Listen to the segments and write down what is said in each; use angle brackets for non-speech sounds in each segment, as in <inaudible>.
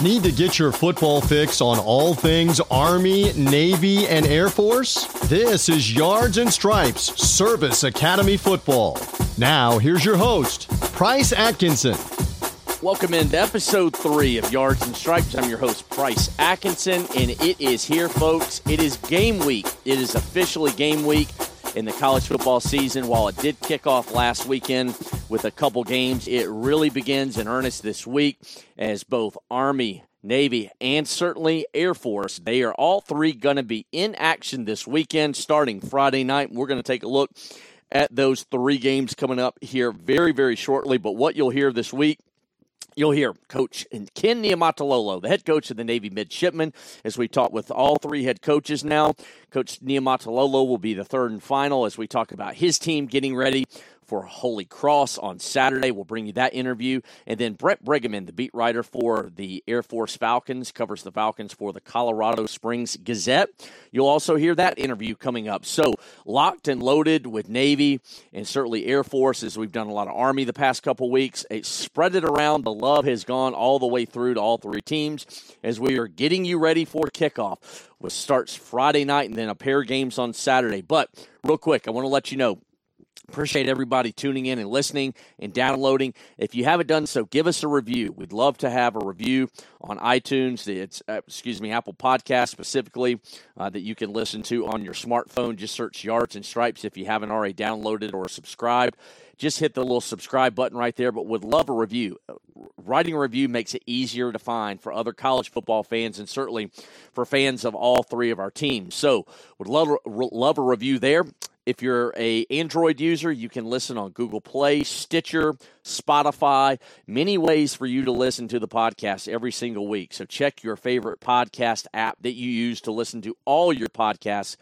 Need to get your football fix on all things Army, Navy, and Air Force? This is Yards and Stripes Service Academy Football. Now, here's your host, Price Atkinson. Welcome into episode three of Yards and Stripes. I'm your host, Price Atkinson, and it is here, folks. It is game week. It is officially game week in the college football season. While it did kick off last weekend with a couple games, it really begins in earnest this week as both Army, Navy, and certainly Air Force, they are all three going to be in action this weekend starting Friday night. We're going to take a look at those three games coming up here very, very shortly. But what you'll hear this week You'll hear Coach Ken Niumatalolo, the head coach of the Navy Midshipmen, as we talk with all three head coaches now. Coach Niumatalolo will be the third and final as we talk about his team getting ready for Holy Cross on Saturday. We'll bring you that interview. And then Brent Briggeman, the beat writer for the Air Force Falcons, covers the Falcons for the Colorado Springs Gazette. You'll also hear that interview coming up. So, locked and loaded with Navy and certainly Air Force, as we've done a lot of Army the past couple weeks. It spread it around. The love has gone all the way through to all three teams as we are getting you ready for kickoff, which starts Friday night and then a pair of games on Saturday. But, real quick, I want to let you know Appreciate everybody tuning in and listening and downloading. If you haven't done so, give us a review. We'd love to have a review on iTunes. It's uh, excuse me, Apple Podcast specifically uh, that you can listen to on your smartphone. Just search Yards and Stripes if you haven't already downloaded or subscribed. Just hit the little subscribe button right there. But would love a review. Writing a review makes it easier to find for other college football fans and certainly for fans of all three of our teams. So would love love a review there. If you're a Android user, you can listen on Google Play, Stitcher, Spotify, many ways for you to listen to the podcast every single week. So check your favorite podcast app that you use to listen to all your podcasts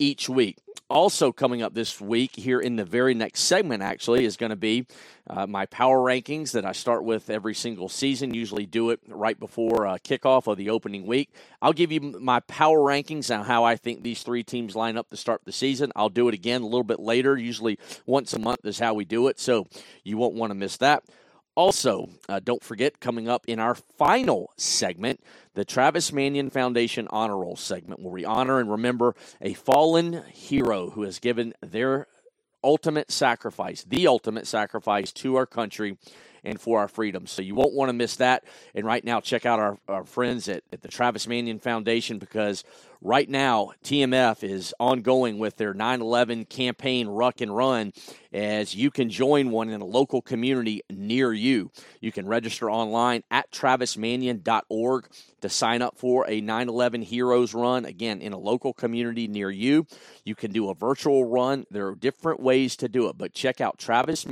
each week. Also coming up this week here in the very next segment actually is going to be uh, my power rankings that i start with every single season usually do it right before uh, kickoff of the opening week. I'll give you my power rankings and how i think these three teams line up to start the season. I'll do it again a little bit later usually once a month is how we do it so you won't want to miss that also, uh, don't forget, coming up in our final segment, the Travis Manion Foundation Honor Roll segment, where we honor and remember a fallen hero who has given their ultimate sacrifice, the ultimate sacrifice to our country and for our freedom. So you won't want to miss that. And right now, check out our, our friends at, at the Travis Manion Foundation because right now, TMF is ongoing with their 9 11 campaign Ruck and Run as you can join one in a local community near you. You can register online at travismanion.org to sign up for a 9 11 Heroes Run, again, in a local community near you. You can do a virtual run. There are different ways to do it, but check out Travis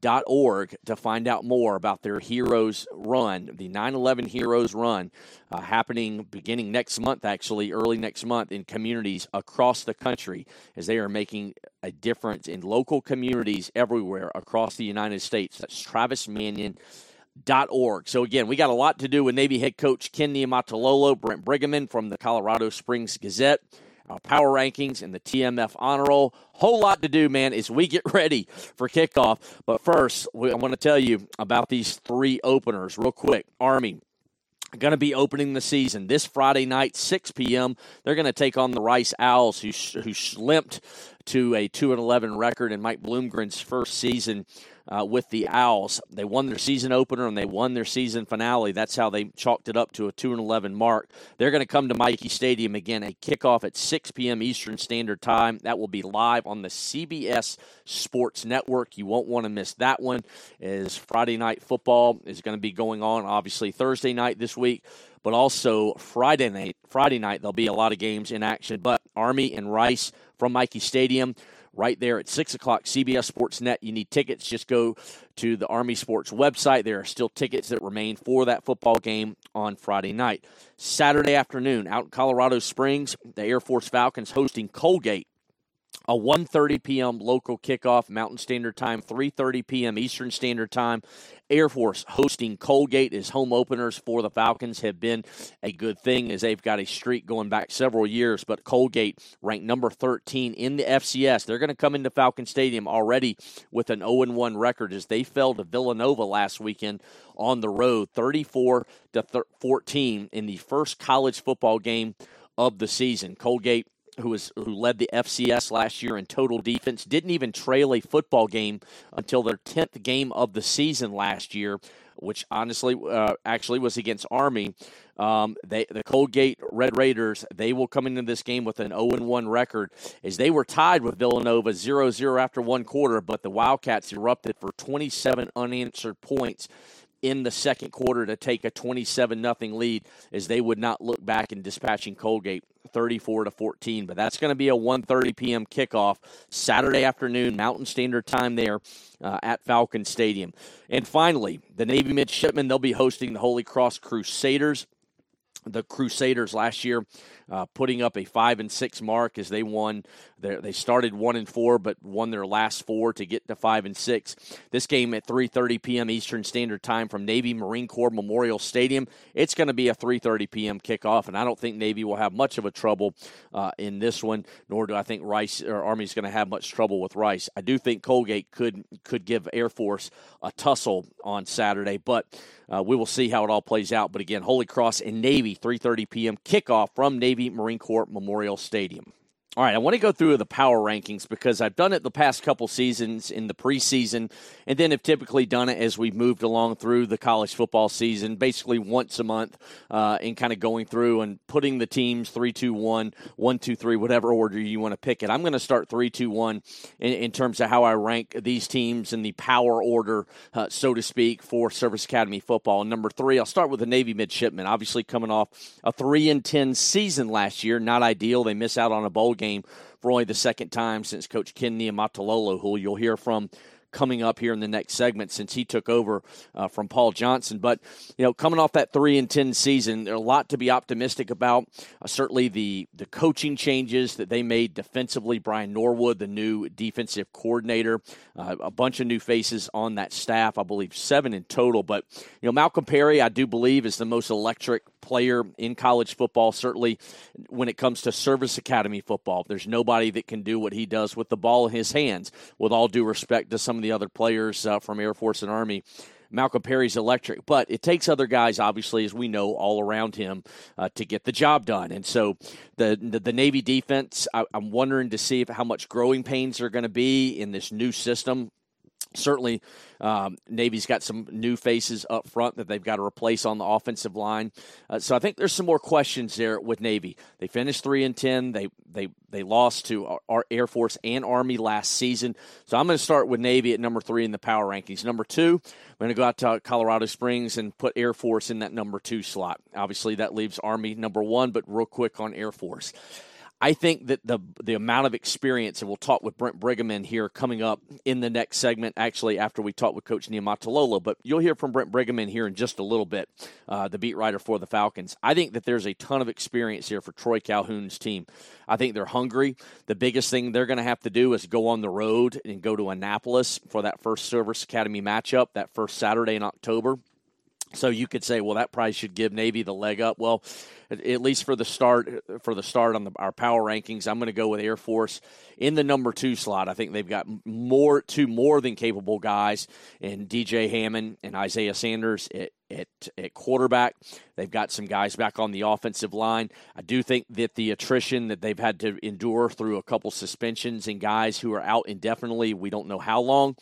Manion org to find out more about their Heroes Run, the 9 11 Heroes Run, uh, happening beginning next month, actually, early next month, in communities across the country as they are making a difference in local communities everywhere across the United States. That's Travis Manion. Dot org. So again, we got a lot to do with Navy head coach Ken Niumatalolo, Brent Briggeman from the Colorado Springs Gazette our power rankings, and the TMF honor roll. Whole lot to do, man, as we get <laughs> ready for kickoff. But first, I want to tell you about these three openers real quick. Army, going to be opening the season this Friday night, 6 p.m. They're going to take on the Rice Owls, who who slipped to a 2 and 11 record in Mike Bloomgren's first season uh, with the Owls. They won their season opener and they won their season finale. That's how they chalked it up to a 2 and 11 mark. They're going to come to Michie Stadium again, a kickoff at 6 p.m. Eastern Standard Time. That will be live on the CBS Sports Network. You won't want to miss that one. As Friday night football is going to be going on, obviously Thursday night this week but also Friday night. Friday night there'll be a lot of games in action. But Army and Rice from Michie Stadium right there at 6 o'clock, CBS Sports Net. You need tickets. Just go to the Army Sports website. There are still tickets that remain for that football game on Friday night. Saturday afternoon, out in Colorado Springs, the Air Force Falcons hosting Colgate a 1:30 p.m. local kickoff Mountain Standard Time, 3:30 p.m. Eastern Standard Time. Air Force hosting Colgate as home openers for the Falcons have been a good thing as they've got a streak going back several years. But Colgate ranked number 13 in the FCS. They're going to come into Falcon Stadium already with an 0 1 record as they fell to Villanova last weekend on the road, 34 to 14 in the first college football game of the season. Colgate who was who led the FCS last year in total defense, didn't even trail a football game until their tenth game of the season last year, which honestly uh, actually was against Army. Um, they, the Colgate Red Raiders, they will come into this game with an 0-1 record as they were tied with Villanova 0-0 after one quarter, but the Wildcats erupted for 27 unanswered points in the second quarter to take a 27 nothing lead as they would not look back in dispatching Colgate 34 to 14 but that's going to be a 1:30 p.m. kickoff Saturday afternoon Mountain Standard Time there uh, at Falcon Stadium and finally the Navy midshipmen they'll be hosting the Holy Cross Crusaders the Crusaders last year, uh, putting up a five and six mark as they won. They started one and four, but won their last four to get to five and six. This game at 3:30 p.m. Eastern Standard Time from Navy Marine Corps Memorial Stadium. It's going to be a 3:30 p.m. kickoff, and I don't think Navy will have much of a trouble uh, in this one. Nor do I think Rice or Army's going to have much trouble with Rice. I do think Colgate could could give Air Force a tussle on Saturday, but uh, we will see how it all plays out. But again, Holy Cross and Navy, 3:30 p.m. kickoff from Navy Marine Corps Memorial Stadium. All right, I want to go through the power rankings because I've done it the past couple seasons in the preseason, and then have typically done it as we've moved along through the college football season, basically once a month, uh, and kind of going through and putting the teams three, two, one, one, two, three, whatever order you want to pick it. I'm going to start three, two, one in, in terms of how I rank these teams in the power order, uh, so to speak, for Service Academy football. And number three, I'll start with the Navy midshipmen. Obviously, coming off a three and ten season last year, not ideal. They miss out on a bowl game game for only the second time since Coach Ken Niumatalolo, who you'll hear from coming up here in the next segment since he took over uh, from Paul Johnson. But you know, coming off that three and ten season, there's a lot to be optimistic about. Uh, certainly, the the coaching changes that they made defensively. Brian Norwood, the new defensive coordinator, uh, a bunch of new faces on that staff. I believe seven in total. But you know, Malcolm Perry, I do believe, is the most electric player in college football. Certainly, when it comes to service academy football, there's nobody that can do what he does with the ball in his hands. With all due respect to some of the other players uh, from Air Force and Army. Malcolm Perry's electric, but it takes other guys, obviously, as we know, all around him uh, to get the job done. And so the the, the Navy defense, I, am wondering to see if, how much growing pains are going to be in this new system certainly um, Navy's got some new faces up front that they've got to replace on the offensive line. Uh, so I think there's some more questions there with Navy. They finished three and ten. They they they lost to our, Air Force and Army last season. So I'm going to start with Navy at number three in the power rankings. Number two, I'm going to go out to Colorado Springs and put Air Force in that number two slot. Obviously, that leaves Army number one. But real quick on Air Force. I think that the the amount of experience, and we'll talk with Brent Briggeman here coming up in the next segment, actually after we talk with Coach Niumatalolo, but you'll hear from Brent Briggeman here in just a little bit, uh, the beat writer for the Falcons. I think that there's a ton of experience here for Troy Calhoun's team. I think they're hungry. The biggest thing they're going to have to do is go on the road and go to Annapolis for that first Service Academy matchup, that first Saturday in October. So you could say, well, that price should give Navy the leg up. Well, at least for the start for the start on the, our power rankings, I'm going to go with Air Force in the number two slot. I think they've got more two more than capable guys in DJ Hammond and Isaiah Sanders at, at, at quarterback. They've got some guys back on the offensive line. I do think that the attrition that they've had to endure through a couple suspensions and guys who are out indefinitely, we don't know how long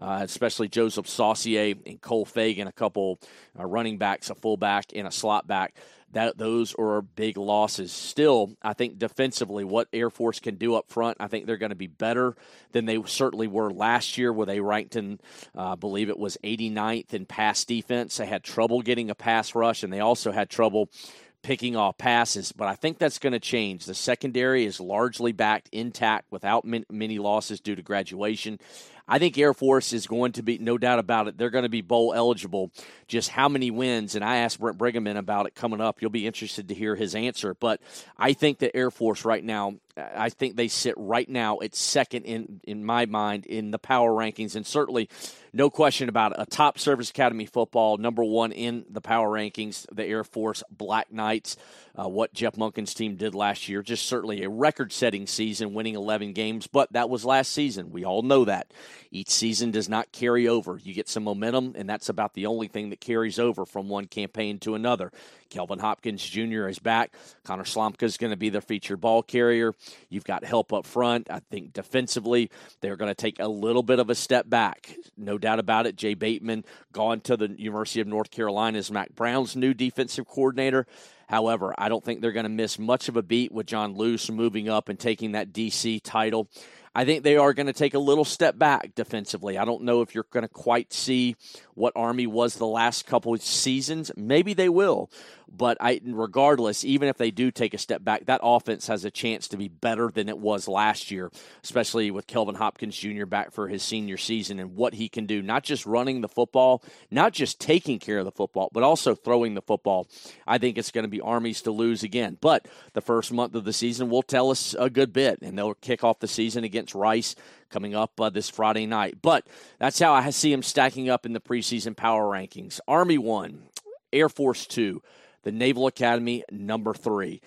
uh, especially Joseph Saucier and Cole Fagan, a couple uh, running backs, a fullback, and a slot back. That those are big losses. Still, I think defensively, what Air Force can do up front, I think they're going to be better than they certainly were last year, where they ranked in, uh, I believe it was 89th in pass defense. They had trouble getting a pass rush, and they also had trouble picking off passes, but I think that's going to change. The secondary is largely backed intact without many losses due to graduation. I think Air Force is going to be, no doubt about it, they're going to be bowl eligible. Just how many wins? And I asked Brent Briggeman about it coming up. You'll be interested to hear his answer. But I think that Air Force right now I think they sit right now at second in in my mind in the power rankings, and certainly no question about it, a top service academy football number one in the power rankings. The Air Force Black Knights, uh, what Jeff Monken's team did last year, just certainly a record-setting season, winning 11 games. But that was last season. We all know that each season does not carry over. You get some momentum, and that's about the only thing that carries over from one campaign to another. Kelvin Hopkins Jr. is back. Connor Slomka is going to be their featured ball carrier. You've got help up front. I think defensively, they're going to take a little bit of a step back. No doubt about it. Jay Bateman gone to the University of North Carolina as Mack Brown's new defensive coordinator. However, I don't think they're going to miss much of a beat with John Loos moving up and taking that DC title. I think they are going to take a little step back defensively. I don't know if you're going to quite see what Army was the last couple of seasons. Maybe they will, but I, regardless, even if they do take a step back, that offense has a chance to be better than it was last year, especially with Kelvin Hopkins Jr. back for his senior season and what he can do, not just running the football, not just taking care of the football, but also throwing the football. I think it's going to be Army's to lose again. But the first month of the season will tell us a good bit, and they'll kick off the season against Rice coming up uh, this Friday night. But that's how I see him stacking up in the preseason power rankings. Army one, Air Force two, the Naval Academy number three.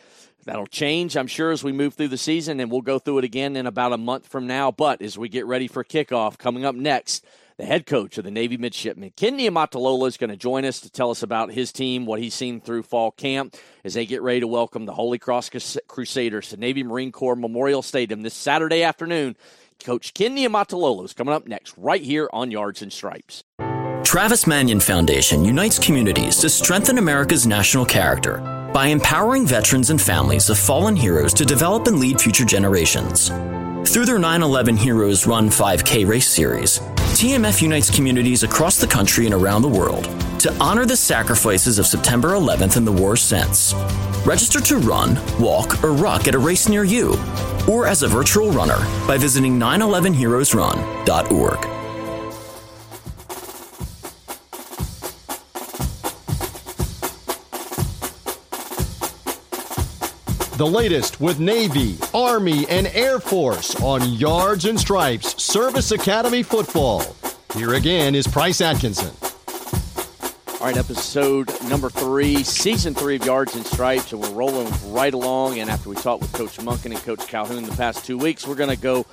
That'll change, I'm sure, as we move through the season, and we'll go through it again in about a month from now. But as we get ready for kickoff, coming up next, the head coach of the Navy midshipmen. Ken Niumatalolo is going to join us to tell us about his team, what he's seen through fall camp as they get ready to welcome the Holy Cross Crusaders to Navy Marine Corps Memorial Stadium this Saturday afternoon Coach Ken Niumatalolo is coming up next, right here on Yards and Stripes. Travis Manion Foundation unites communities to strengthen America's national character by empowering veterans and families of fallen heroes to develop and lead future generations. Through their 9 11 Heroes Run 5K race series, TMF unites communities across the country and around the world to honor the sacrifices of September 11th and the war's since. Register to run, walk, or ruck at a race near you, or as a virtual runner by visiting 911heroesrun.org. The latest with Navy, Army, and Air Force on Yards and Stripes Service Academy Football. Here again is Price Atkinson. All right, episode number three, season three of Yards and Stripes, and we're rolling right along. And after we talked with Coach Monken and Coach Calhoun the past two weeks, we're going to go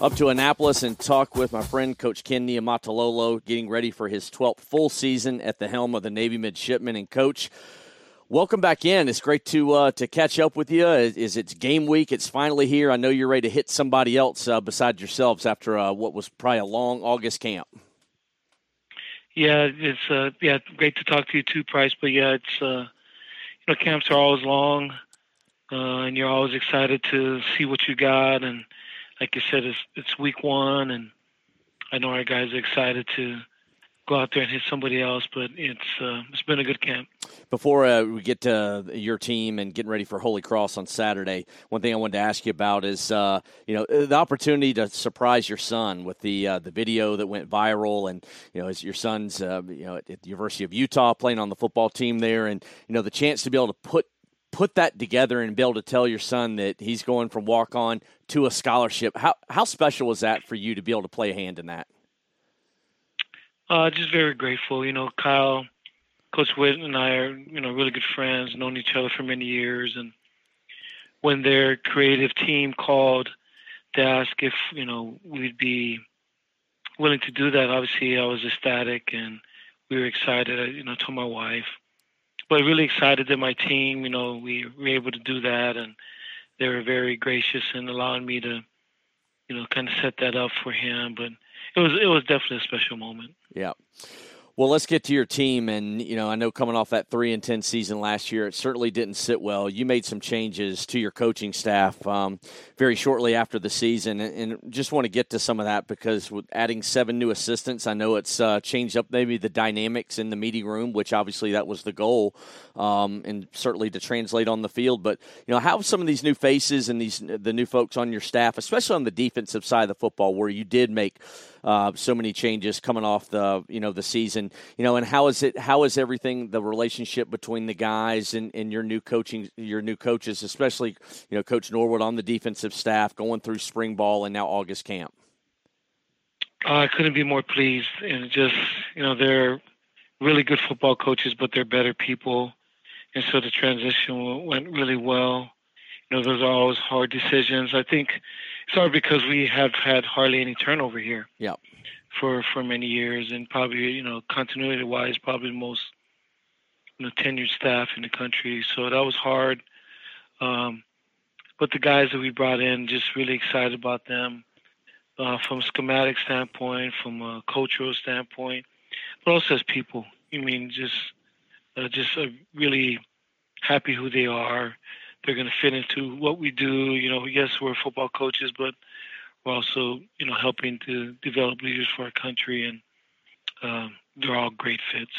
up to Annapolis and talk with my friend Coach Ken Niumatalolo, getting ready for his 12th full season at the helm of the Navy Midshipmen. And Coach, Welcome back in. It's great to uh, to catch up with you. Is it's game week? It's finally here. I know you're ready to hit somebody else uh, besides yourselves after uh, what was probably a long August camp. Yeah, it's uh, yeah great to talk to you too, Price. But yeah, it's uh, you know camps are always long, uh, and you're always excited to see what you got. And like you said, it's it's week one, and I know our guys are excited to go out there and hit somebody else. But it's uh, it's been a good camp. Before uh, we get to your team and getting ready for Holy Cross on Saturday, one thing I wanted to ask you about is uh, you know the opportunity to surprise your son with the uh, the video that went viral, and you know as your son's uh, you know at the University of Utah playing on the football team there, and you know the chance to be able to put put that together and be able to tell your son that he's going from walk on to a scholarship. How how special was that for you to be able to play a hand in that? Uh, just very grateful. You know, Kyle, Coach Witt, and I are you know really good friends, known each other for many years, and when their creative team called to ask if you know we'd be willing to do that, obviously I was ecstatic and we were excited. I, you know, told my wife, but really excited that my team, you know, we were able to do that, and they were very gracious in allowing me to, you know, kind of set that up for him. But it was it was definitely a special moment. Yeah. Well, let's get to your team, and you know, I know coming off that three and ten season last year, it certainly didn't sit well. You made some changes to your coaching staff um, very shortly after the season, and, and, just want to get to some of that because with adding seven new assistants, I know it's uh, changed up maybe the dynamics in the meeting room, which obviously that was the goal, um, and certainly to translate on the field. But you know, how some of these new faces and these the new folks on your staff, especially on the defensive side of the football, where you did make uh, so many changes coming off the you know the season. You know, and how is it? How is everything? The relationship between the guys and, and your new coaching, your new coaches, especially you know Coach Norwood on the defensive staff, going through spring ball and now August camp. Uh, I couldn't be more pleased, and just you know they're really good football coaches, but they're better people, and so the transition went really well. You know, those are always hard decisions. I think hard because we have had hardly any turnover here. Yeah. For for many years, and probably you know continuity wise, probably the most you know tenured staff in the country. So that was hard. Um, but the guys that we brought in, just really excited about them uh, from a schematic standpoint, from a cultural standpoint, but also as people. I mean, just uh, just uh, really happy who they are. They're going to fit into what we do. You know, yes, we're football coaches, but we're also, you know, helping to develop leaders for our country, and um, they're all great fits.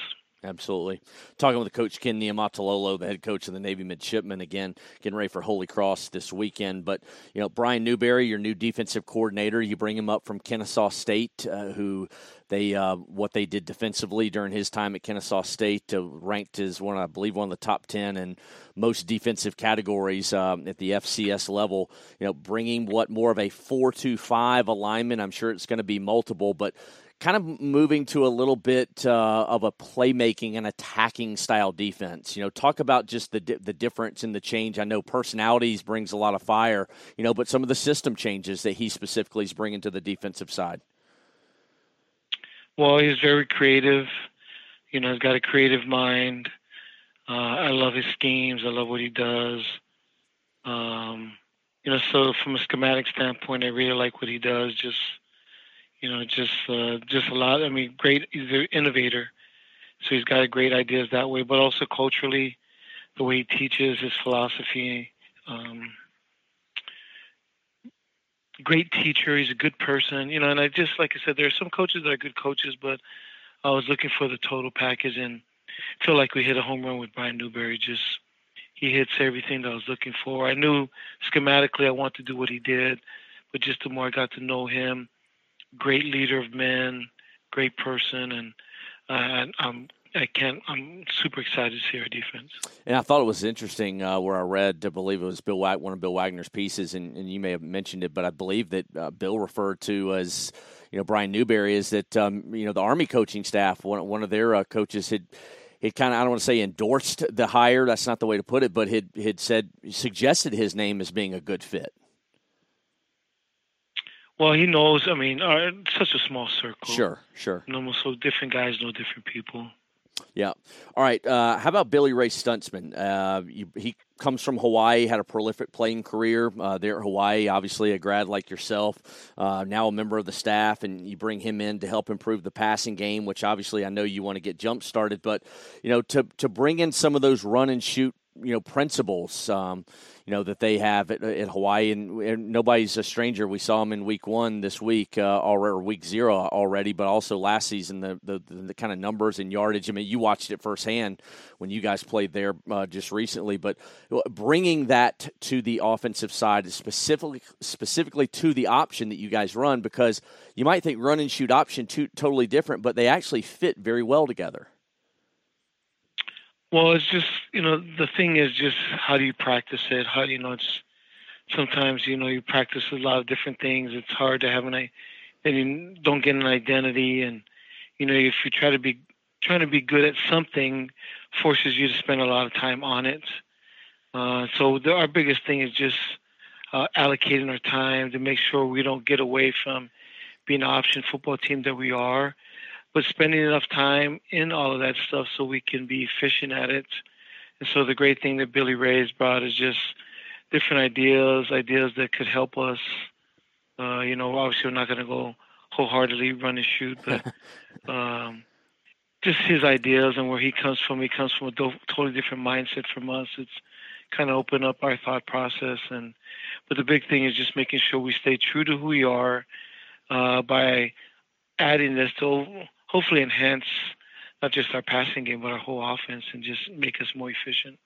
Absolutely. Talking with Coach Ken Niumatalolo, the head coach of the Navy Midshipmen, again, getting ready for Holy Cross this weekend. But, you know, Brian Newberry, your new defensive coordinator, you bring him up from Kennesaw State, uh, who they, uh, what they did defensively during his time at Kennesaw State, uh, ranked as one, I believe, one of the top 10 and most defensive categories um, at the FCS level. You know, bringing what more of a 4 2 5 alignment. I'm sure it's going to be multiple, but kind of moving to a little bit uh, of a playmaking and attacking style defense. You know, talk about just the di- the difference in the change. I know personalities brings a lot of fire, you know, but some of the system changes that he specifically is bringing to the defensive side. Well, he's very creative. You know, he's got a creative mind. Uh, I love his schemes. I love what he does. Um, you know, so from a schematic standpoint, I really like what he does. Just you know, just uh, just a lot. I mean, great. He's an innovator, so he's got great ideas that way. But also culturally, the way he teaches, his philosophy. Um, great teacher. He's a good person. You know, and I just like I said, there are some coaches that are good coaches, but I was looking for the total package and feel like we hit a home run with Brian Newberry. Just he hits everything that I was looking for. I knew schematically I wanted to do what he did, but just the more I got to know him great leader of men, great person, and uh, I'm I can't. I'm super excited to see our defense. And I thought it was interesting uh, where I read, I believe it was Bill Wag- one of Bill Wagner's pieces, and, and you may have mentioned it, but I believe that uh, Bill referred to as you know Brian Newberry is that um, you know the Army coaching staff, one one of their uh, coaches had. It kind of, I don't want to say endorsed the hire. That's not the way to put it, but had had said suggested his name as being a good fit. Well, he knows. I mean, uh, such a small circle. Sure, sure. No, so different guys know different people. Yeah. All right. Uh, how about Billy Ray Stutzman? Uh, you, he comes from Hawaii, had a prolific playing career uh, there at Hawaii. Obviously, a grad like yourself, uh, now a member of the staff, and you bring him in to help improve the passing game, which obviously I know you want to get jump started. But you know, to to bring in some of those run and shoot, you know, principles. Um, you know that they have at, at Hawaii, and, and, nobody's a stranger. We saw them in Week One this week, uh, or Week Zero already, but also last season the, the, the kind of numbers and yardage. I mean, you watched it firsthand when you guys played there uh, just recently, but bringing that to the offensive side, specifically specifically to the option that you guys run, because you might think run and shoot option two totally different, but they actually fit very well together. Well, it's just you know the thing is just how do you practice it? How you know it's sometimes you know you practice a lot of different things. It's hard to have an then you don't get an identity, and you know if you try to be trying to be good at something forces you to spend a lot of time on it. Uh, so the, our biggest thing is just uh, allocating our time to make sure we don't get away from being an option football team that we are but spending enough time in all of that stuff so we can be efficient at it. And so the great thing that Billy Ray's brought is just different ideas, ideas that could help us. Uh, you know, obviously we're not going to go wholeheartedly run and shoot, but <laughs> um, just his ideas and where he comes from. He comes from a do- totally different mindset from us. It's kind of opened up our thought process, and but the big thing is just making sure we stay true to who we are uh, by adding this to hopefully enhance not just our passing game, but our whole offense and just make us more efficient.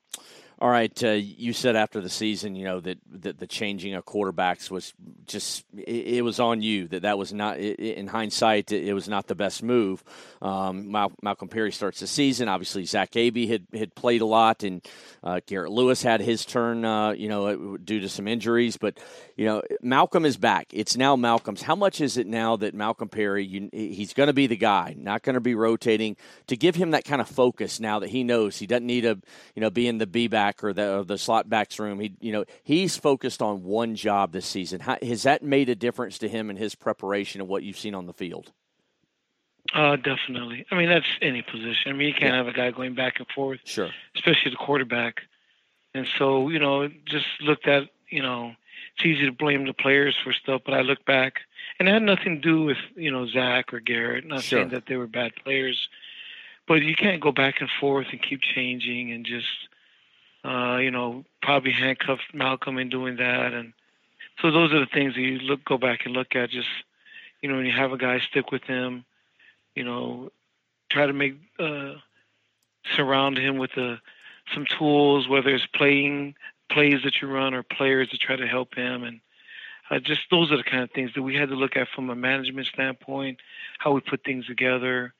All right, uh, you said after the season, you know that, that the changing of quarterbacks was just it, it, was on you. That that was not in hindsight, it, was not the best move. Um, Mal- Malcolm Perry starts the season. Obviously, Zach Abey had had played a lot, and uh, Garrett Lewis had his turn, uh, you know, due to some injuries. But you know, Malcolm is back. It's now Malcolm's. How much is it now that Malcolm Perry? You, he's going to be the guy, not going to be rotating. To give him that kind of focus now that he knows he doesn't need to, you know, be in the B back back or the or the slot backs room. He you know he's focused on one job this season. How, has that made a difference to him in his preparation and what you've seen on the field? Uh, definitely. I mean, that's any position. I mean, you can't yeah. have a guy going back and forth. Sure. Especially the quarterback. And so, you know, just looked at, you know, it's easy to blame the players for stuff, but I look back, and it had nothing to do with, you know, Zach or Garrett. Not sure. saying that they were bad players, but you can't go back and forth and keep changing and just uh, you know, probably handcuffed Malcolm in doing that, and so those are the things that you look go back and look at. Just you know, when you have a guy stick with him, you know, try to make uh, surround him with uh, some tools, whether it's playing plays that you run or players to try to help him, and uh, just those are the kind of things that we had to look at from a management standpoint, how we put things together,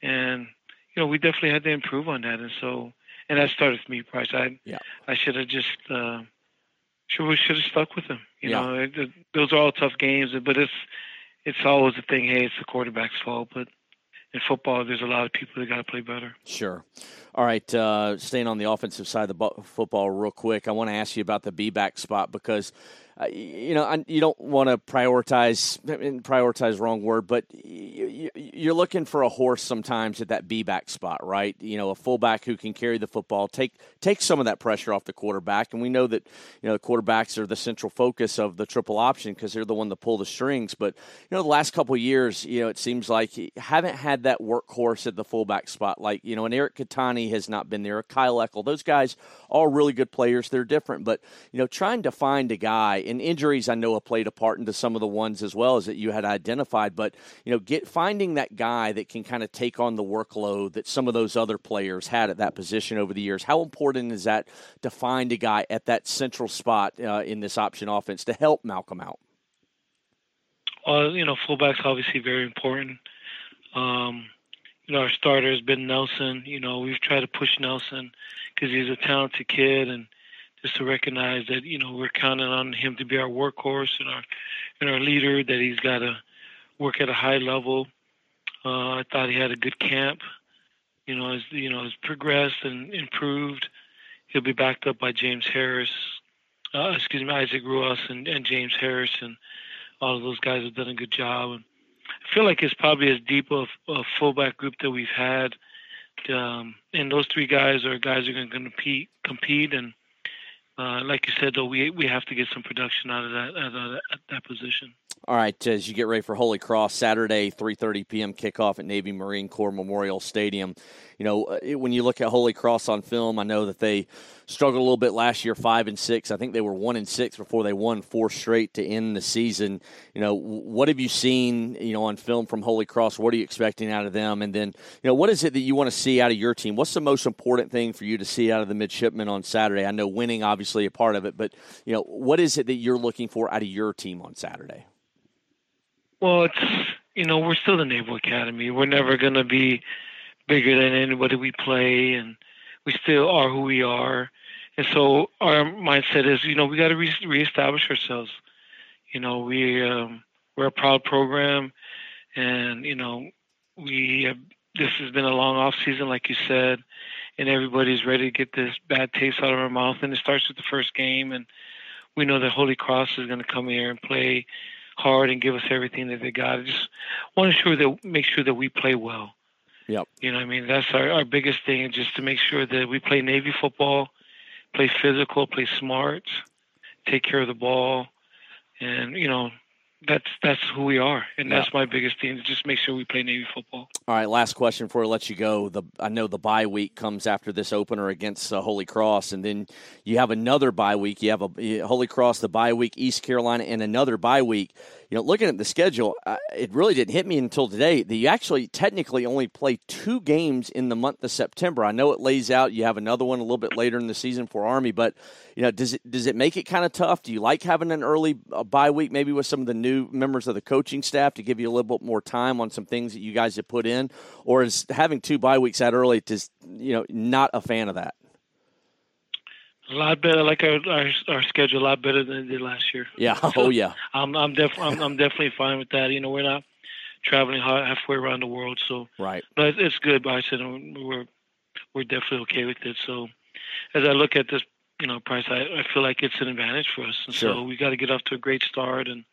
and you know, we definitely had to improve on that, and so and that started with me, Price. I yeah. I should have just uh, should should have stuck with him. You yeah. know, it, it, those are all tough games, but it's it's always a thing. Hey, it's the quarterback's fault, but in football, there's a lot of people that got to play better. Sure. All right, uh, staying on the offensive side of the football, real quick, I want to ask you about the B back spot because Uh, you know, you don't want to prioritize, prioritize wrong word, but you're looking for a horse sometimes at that B back spot, right? You know, a fullback who can carry the football, take take some of that pressure off the quarterback, and we know that you know the quarterbacks are the central focus of the triple option because they're the one that pull the strings. But you know, the last couple years, you know, it seems like you haven't had that workhorse at the fullback spot, like you know, and Eric Kettani has not been there. Kyle Eckel, those guys are really good players. They're different, but you know, trying to find a guy and injuries I know have played a part into some of the ones as well as that you had identified. But you know, get finding that guy that can kind of take on the workload that some of those other players had at that position over the years. How important is that to find a guy at that central spot uh, in this option offense to help Malcolm out? Well, you know, fullback's obviously very important. Um, you know, our starter has been Nelson. You know, we've tried to push Nelson because he's a talented kid and just to recognize that you know we're counting on him to be our workhorse and our and our leader. That he's got to work at a high level. Uh, I thought he had a good camp. You know, as you know, has progressed and improved. He'll be backed up by James Harris. Uh, excuse me, Isaac Ruoss and, and James Harris, and all of those guys have done a good job. And I feel like it's probably as deep of a fullback group that we've had. Um, and those three guys are guys who are going to compete, compete, and uh, like you said, though, we we have to get some production out of that at, at that position. All right, as you get ready for Holy Cross Saturday, 3:30 p.m. kickoff at Navy Marine Corps Memorial Stadium. You know, uh, when you look at Holy Cross on film, I know that they struggled a little bit last year, five and six. I think they were one and six before they won four straight to end the season. You know, what have you seen, you know, on film from Holy Cross? What are you expecting out of them? And then, you know, what is it that you want to see out of your team? What's the most important thing for you to see out of the midshipmen on Saturday? I know winning obviously a part of it, but you know, what is it that you're looking for out of your team on Saturday? Well, it's you know we're still the Naval Academy. We're never going to be bigger than anybody we play, and we still are who we are. And so our mindset is, you know, we got to re- reestablish ourselves. You know, we um, we're a proud program, and you know, we have, this has been a long off season, like you said, and everybody's ready to get this bad taste out of our mouth. And it starts with the first game, and we know that Holy Cross is going to come here and play hard and give us everything that they got. I just want to sure that make sure that we play well. Yep. You know, I mean, that's our, our biggest thing, is just to make sure that we play Navy football, play physical, play smart, take care of the ball, and you know, that's that's who we are, and that's my biggest thing to just make sure we play Navy football. All right, last question before I let you go. The I know the bye week comes after this opener against uh, Holy Cross, and then you have another bye week. You have a Holy Cross, the bye week, East Carolina, and another bye week. You know, looking at the schedule, uh, it really didn't hit me until today that you actually technically only play two games in the month of September. I know it lays out you have another one a little bit later in the season for Army, but you know, does it does it make it kind of tough? Do you like having an early uh, bye week, maybe with some of the new members of the coaching staff to give you a little bit more time on some things that you guys have put in, or is having two bye weeks that early just you know not a fan of that? A lot better. Like our, our our schedule a lot better than it did last year. Yeah. Oh yeah. I'm I'm definitely I'm, I'm, definitely fine with that. You know, we're not traveling halfway around the world, so right. But it's, it's good. But I said um, we're we're definitely okay with it. So as I look at this, you know, price, I, I feel like it's an advantage for us. And sure. so we got to get off to a great start, and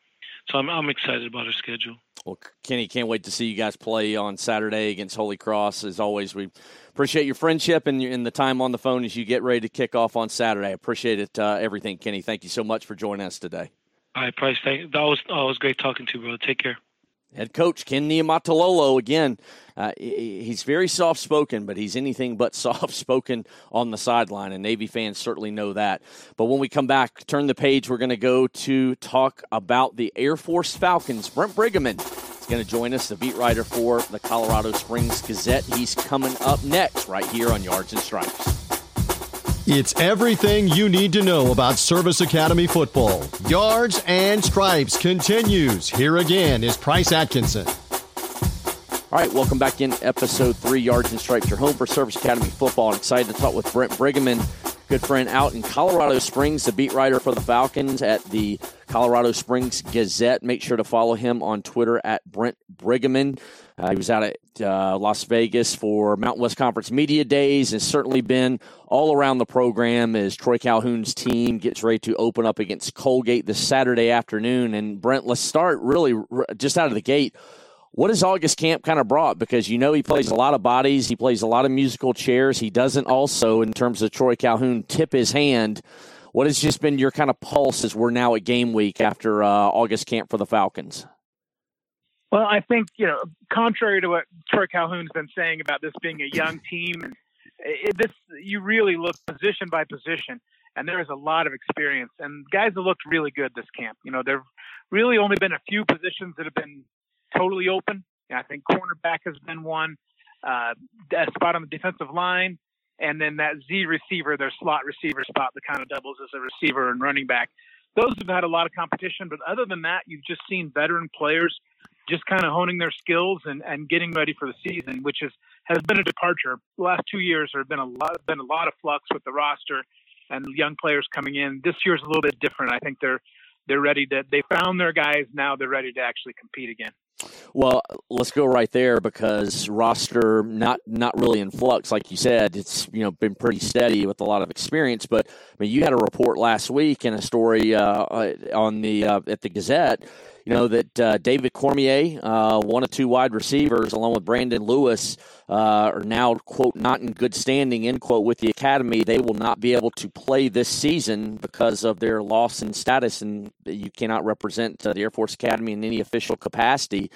so I'm I'm excited about our schedule. Well, Kenny, can't wait to see you guys play on Saturday against Holy Cross. As always, we appreciate your friendship and, and the time on the phone as you get ready to kick off on Saturday. I appreciate it, uh, everything, Kenny. Thank you so much for joining us today. All right, Price. Thank, that was always great talking to you, brother. Take care. Head coach Ken Niumatalolo again. Uh, he's very soft spoken, but he's anything but <laughs> soft spoken on the sideline, and Navy fans certainly know that. But when we come back, turn the page, we're going to go to talk about the Air Force Falcons. Brent Briggeman is going to join us, the beat writer for the Colorado Springs Gazette. He's coming up next, right here on Yards and Stripes. It's everything you need to know about Service Academy football. Yards and Stripes continues. Here again is Price Atkinson. All right, welcome back in episode three, Yards and Stripes, your home for Service Academy football. I'm excited to talk with Brent Briggeman, good friend out in Colorado Springs, the beat writer for the Falcons at the Colorado Springs Gazette. Make sure to follow him on Twitter at Brent Briggeman. Uh, he was out at uh, Las Vegas for Mountain West Conference Media Days. Has certainly been all around the program as Troy Calhoun's team gets ready to open up against Colgate this Saturday afternoon. And Brent, let's start really just out of the gate. What has August Camp kind of brought? Because you know he plays a lot of bodies, he plays a lot of musical chairs. He doesn't also, in terms of Troy Calhoun, tip his hand. What has just been your kind of pulse as we're now at game week after uh, August Camp for the Falcons? Well, I think you know, contrary to what Troy Calhoun's been saying about this being a young team, it, this you really look position by position, and there is a lot of experience, and guys have looked really good this camp. You know, there've really only been a few positions that have been totally open. I think cornerback has been one, uh, a spot on the defensive line, and then that Z receiver, their slot receiver spot that kind of doubles as a receiver and running back. Those have had a lot of competition, but other than that, you've just seen veteran players just kind of honing their skills and, and getting ready for the season, which is has been a departure. The last two years there have been a lot been a lot of flux with the roster and young players coming in. This year's a little bit different. I think they're they're ready to they found their guys now they're ready to actually compete again. Well, let's go right there because roster not not really in flux, like you said. It's you know been pretty steady with a lot of experience. But I mean, you had a report last week and a story uh, on the uh, at the Gazette you know that uh, David Cormier, uh, one of two wide receivers, along with Brandon Lewis, uh, are now quote not in good standing end quote with the academy. They will not be able to play this season because of their loss in status, and you cannot represent uh, the Air Force Academy in any official capacity.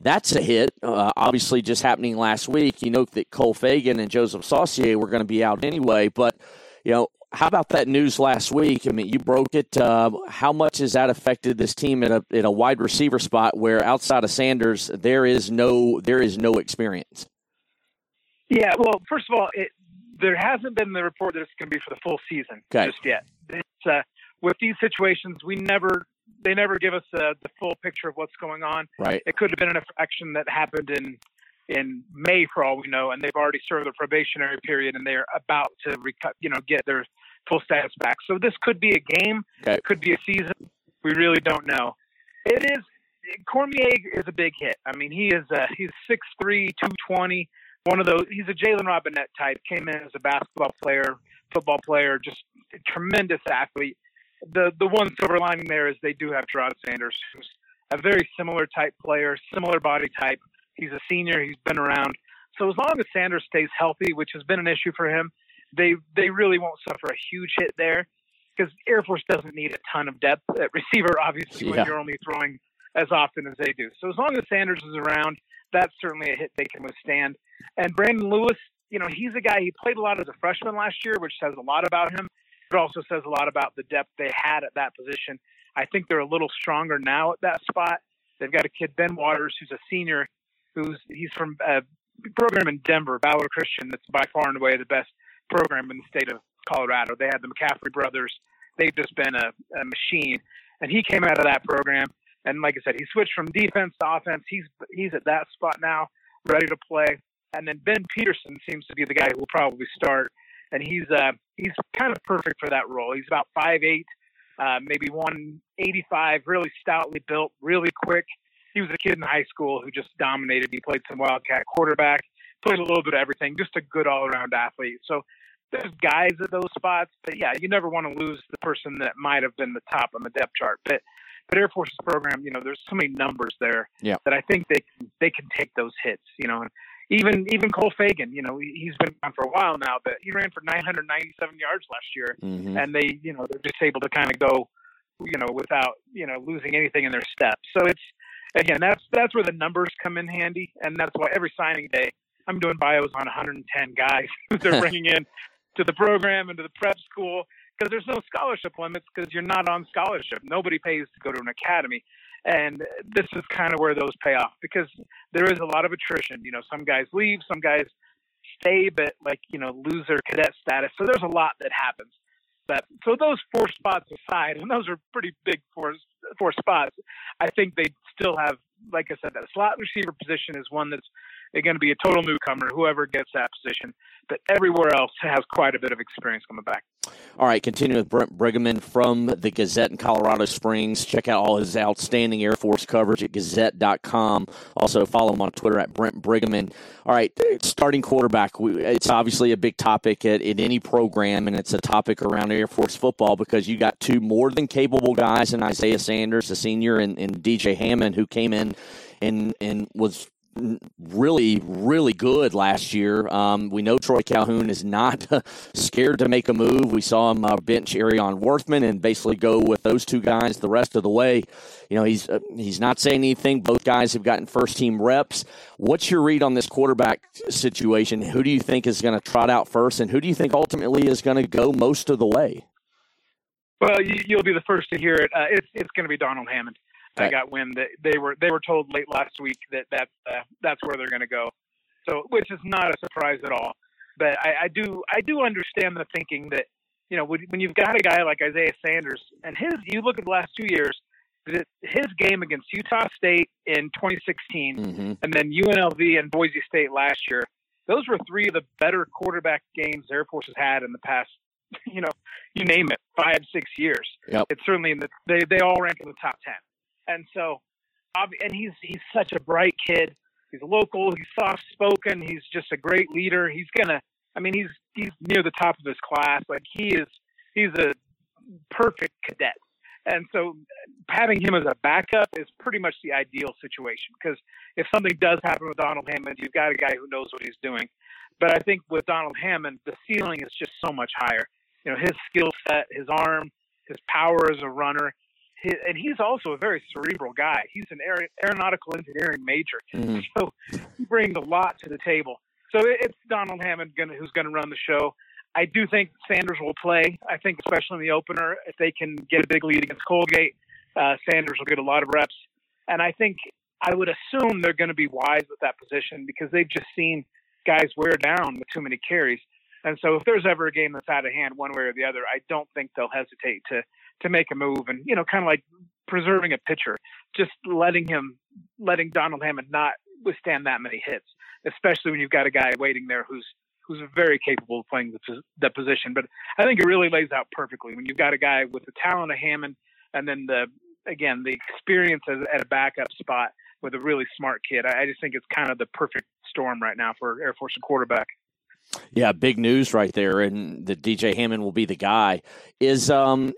That's a hit. Uh, obviously, just happening last week. You know that Cole Fagan and Joseph Saucier were going to be out anyway, but you know how about that news last week? I mean, you broke it. Uh, how much has that affected this team in a, at a wide receiver spot where outside of Sanders there is no there is no experience? Yeah, well, first of all, it, there hasn't been the report that it's going to be for the full season okay. just yet. It's, uh, with these situations, we never they never give us uh, the full picture of what's going on. Right. It could have been an infraction that happened in in May, for all we know, and they've already served the probationary period, and they're about to, you know, get their full status back. So this could be a game, okay. could be a season. We really don't know. It is Cormier is a big hit. I mean, he is uh, he's six three, two twenty. One of those. He's a Jalen Robinette type. Came in as a basketball player, football player, just tremendous athlete. The the one silver lining there is they do have Geraud Sanders, who's a very similar type player, similar body type. He's a senior. He's been around. So as long as Sanders stays healthy, which has been an issue for him, they they really won't suffer a huge hit there because Air Force doesn't need a ton of depth at receiver, obviously, yeah. when you're only throwing as often as they do. So as long as Sanders is around, that's certainly a hit they can withstand. And Brandon Lewis, you know, he's a guy he played a lot as a freshman last year, which says a lot about him. It also says a lot about the depth they had at that position. I think they're a little stronger now at that spot. They've got a kid Ben Waters who's a senior, who's he's from a program in Denver, Valor Christian. That's by far and away the best program in the state of Colorado. They had the McCaffrey brothers. They've just been a, a machine. And he came out of that program, and like I said, he switched from defense to offense. He's he's at that spot now, ready to play. And then Ben Peterson seems to be the guy who will probably start, and he's uh, he's kind of perfect for that role. He's about five eight, uh, maybe 185, really stoutly built, really quick. He was a kid in high school who just dominated. He played some Wildcat quarterback, played a little bit of everything, just a good all around athlete. So there's guys at those spots, but yeah, you never want to lose the person that might have been the top on the depth chart. But but Air Force's program, you know, there's so many numbers there yeah. that I think they they can take those hits. You know, even even Cole Fagan, you know, he's been on for a while now, but he ran for 997 yards last year, mm-hmm. and they, you know, they're just able to kind of go, you know, without you know losing anything in their step. So it's again, that's that's where the numbers come in handy, and that's why every signing day I'm doing bios on 110 guys <laughs> they're bringing in to the program and to the prep school because there's no scholarship limits because you're not on scholarship. Nobody pays to go to an academy. And this is kind of where those pay off because there is a lot of attrition. You know, some guys leave, some guys stay, but like, you know, lose their cadet status. So there's a lot that happens. But so those four spots aside, and those are pretty big four, four spots, I think they still have, like I said, that slot receiver position is one that's going to be a total newcomer, whoever gets that position. But everywhere else has quite a bit of experience coming back. All right, continue with Brent Briggeman from the Gazette in Colorado Springs. Check out all his outstanding Air Force coverage at gazette.com. Also, follow him on Twitter at Brent Briggeman. All right, starting quarterback. It's obviously a big topic at, in any program, and it's a topic around Air Force football because you got two more than capable guys in Isaiah Sanders, a senior, and, and DJ Hammond, who came in and and was really, really good last year. Um, we know Troy Calhoun is not <laughs> scared to make a move. We saw him uh, bench Arion Worthman and basically go with those two guys the rest of the way. You know, he's uh, he's not saying anything. Both guys have gotten first team reps. What's your read on this quarterback situation? Who do you think is going to trot out first, and who do you think ultimately is going to go most of the way? Well, you, will be the first to hear it. Uh, it's it's going to be Donald Hammond. I got wind that they were they were told late last week that that's uh, that's where they're going to go. So, which is not a surprise at all. But I, I do I do understand the thinking that you know when, when you've got a guy like Isaiah Sanders and his you look at the last two years, his game against Utah State in 2016 mm-hmm. and then UNLV and Boise State last year. Those were three of the better quarterback games Air Force has had in the past, <laughs> you know, you name it, five, six years. Yep. It's certainly in the they they all rank in the top ten. And so, and he's he's such a bright kid. He's local. He's soft spoken. He's just a great leader. He's gonna. I mean, he's he's near the top of his class. Like he is. He's a perfect cadet. And so having him as a backup is pretty much the ideal situation because if something does happen with Donald Hammond, you've got a guy who knows what he's doing. But I think with Donald Hammond, the ceiling is just so much higher. You know, his skill set, his arm, his power as a runner, his, and he's also a very cerebral guy. He's an aer- aeronautical engineering major, mm-hmm. so he brings a lot to the table. So it's Donald Hammond gonna, who's going to run the show. I do think Sanders will play. I think, especially in the opener, if they can get a big lead against Colgate, uh, Sanders will get a lot of reps. And I think I would assume they're going to be wise with that position because they've just seen guys wear down with too many carries. And so, if there's ever a game that's out of hand, one way or the other, I don't think they'll hesitate to to make a move and you know kind of like preserving a pitcher just letting him letting donald hammond not withstand that many hits especially when you've got a guy waiting there who's who's very capable of playing the, the position. But i think it really lays out perfectly when you've got a guy with the talent of hammond and then the again the experience at a backup spot with a really smart kid. I, just think it's kind of the perfect storm right now for air force quarterback. Yeah, big news right there, and the DJ Hammond will be the guy. Is um